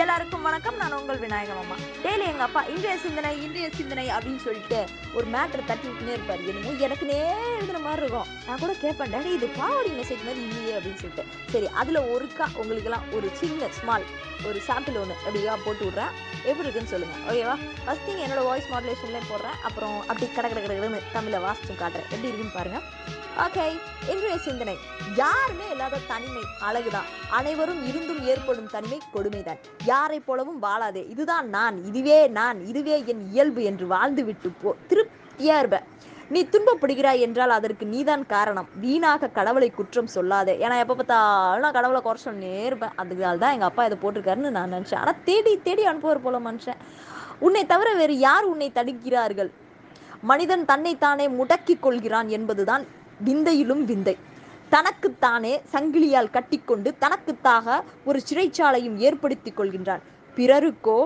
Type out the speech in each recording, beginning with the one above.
எல்லாருக்கும் வணக்கம். நான் உங்கள் விநாயகம் அம்மா. டெய்லி எங்கள் அப்பா இன்றைய சிந்தனை இன்றைய சிந்தனை அப்படின்னு சொல்லிட்டு ஒரு மேட்ரு தட்டி விட்டுனே இருப்பார். என்னமோ எனக்குனே எழுதுன மாதிரி இருக்கும். நான் கூட கேட்பேன் டேடி இது பாவடி மெசேஜ் மாதிரி இல்லையே அப்படின்னு சொல்லிட்டு. சரி அதில் ஒருக்கா உங்களுக்கெல்லாம் ஒரு சின்ன ஸ்மால் ஒரு சாம்பிள் ஒன்று அப்படியா போட்டு விட்றேன். எப்படி இருக்குன்னு சொல்லுங்கள் ஓகேவா ஃபஸ்ட் நீங்கள் என்னோட வாய்ஸ் மாடுலேஷன்லேயே போடுறேன். அப்புறம் அப்படி கடை கட கடன்னு தமிழை வாசிச்சும் காட்டுறேன். எப்படி இருக்குன்னு பாருங்க. ஓகே இன்றைய சிந்தனை. யாருமே இல்லாத தனிமை அழகுதான். அனைவரும் இருந்தும் ஏற்படும் தனிமை கொடுமைதான். யாரை போலவும் வாழாதே. இதுதான் நான் இதுவே நான் இதுவே என் இயல்பு என்று வாழ்ந்துவிட்டு போ திருப்தியா இருப்ப நீ துன்பப்படுகிறாய் என்றால் அதற்கு நீதான் காரணம். வீணாக கடவுளை குற்றம் சொல்லாதே. ஏன்னா எப்போ பார்த்தாலும் நான் கடவுளை குறை சொன்னே இருப்பேன். அதுக்காக தான் எங்கள் அப்பா இதை போட்டிருக்காருன்னு நான் நினச்சேன். ஆனால் தேடி தேடி அனுப்புவார் போல மனுஷன். உன்னை தவிர வேறு யார் உன்னை தடுக்கிறார்கள்? மனிதன் தன்னைத்தானே முடக்கிக் கொள்கிறான் என்பதுதான் விந்தையிலும் விந்தை. தனக்குத்தானே சங்கிலியால் கட்டிக்கொண்டு தனக்குத்தாக ஒரு சிறைச்சாலையும் ஏற்படுத்தி கொள்கின்றான். பிறருக்கோ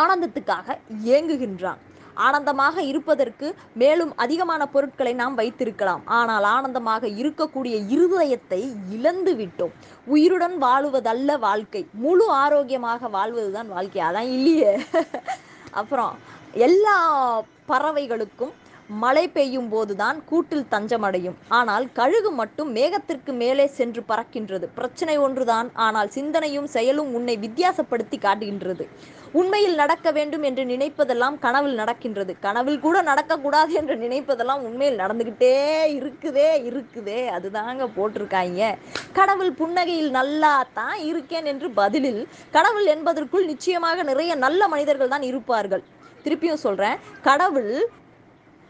ஆனந்தத்துக்காக ஏங்குகின்றான் ஆனந்தமாக இருப்பதற்கு மேலும் அதிகமான பொருட்களை நாம் வைத்திருக்கலாம். ஆனால் ஆனந்தமாக இருக்கக்கூடிய இருதயத்தை இழந்து விட்டோம். உயிருடன் வாழுவதல்ல வாழ்க்கை. முழு ஆரோக்கியமாக வாழ்வதுதான் வாழ்க்கை. அதான் இல்லையே. அப்புறம் எல்லா பறவைகளுக்கும் மழை பெய்யும் போதுதான் கூட்டில் தஞ்சமடையும் ஆனால் கழுகு மட்டும் மேகத்திற்கு மேலே சென்று பறக்கின்றது. பிரச்சனை ஒன்றுதான். ஆனால் சிந்தனையும் செயலும் உன்னை வித்தியாசப்படுத்தி காட்டுகின்றது. உண்மையில் நடக்க வேண்டும் என்று நினைப்பதெல்லாம் கனவில் நடக்கின்றது. கனவில் கூட நடக்கக்கூடாது என்று நினைப்பதெல்லாம் உண்மையில் நடந்துக்கிட்டே இருக்குதே இருக்குதே. அதுதாங்க போட்டிருக்காங்க. கடவுள் புன்னகையில் நல்லா தான் இருக்கேன் என்று பதிலில் கடவுள் என்பதற்குள் நிச்சயமாக நிறைய நல்ல மனிதர்கள் தான் இருப்பார்கள். திருப்பியும் சொல்றேன். கடவுள்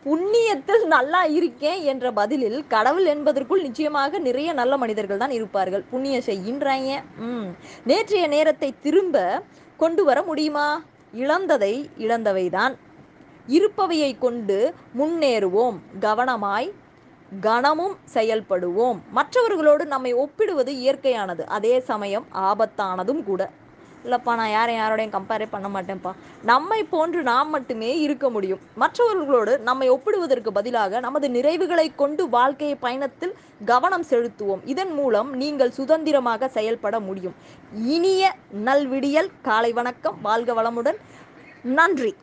புண்ணியத்தில் நல்லா இருக்கேன் என்ற பதிலில் கடவுள் என்பதற்குள் நிச்சயமாக நிறைய நல்ல மனிதர்கள் தான் இருப்பார்கள். புண்ணியம் செய்கின்றாங்க ம். நேற்றைய நேரத்தை திரும்ப கொண்டு வர முடியுமா? இழந்ததை இழந்தவைதான். இருப்பவையை கொண்டு முன்னேறுவோம். கவனமாய் கணமும் செயல்படுவோம். மற்றவர்களோடு நம்மை ஒப்பிடுவது இயற்கையானது. அதே சமயம் ஆபத்தானதும் கூட. இல்லைப்பா நான் யாரையும் யாரோடையும் கம்பேரே பண்ண மாட்டேன்ப்பா. நம்மை போன்று நாம் மட்டுமே இருக்க முடியும். மற்றவர்களோடு நம்மை ஒப்பிடுவதற்கு பதிலாக நமது நிறைவுகளை கொண்டு வாழ்க்கை பயணத்தில் கவனம் செலுத்துவோம். இதன் மூலம் நீங்கள் சுதந்திரமாக செயல்பட முடியும். இனிய நல்விடியல். காலை வணக்கம். வாழ்க வளமுடன். நன்றி.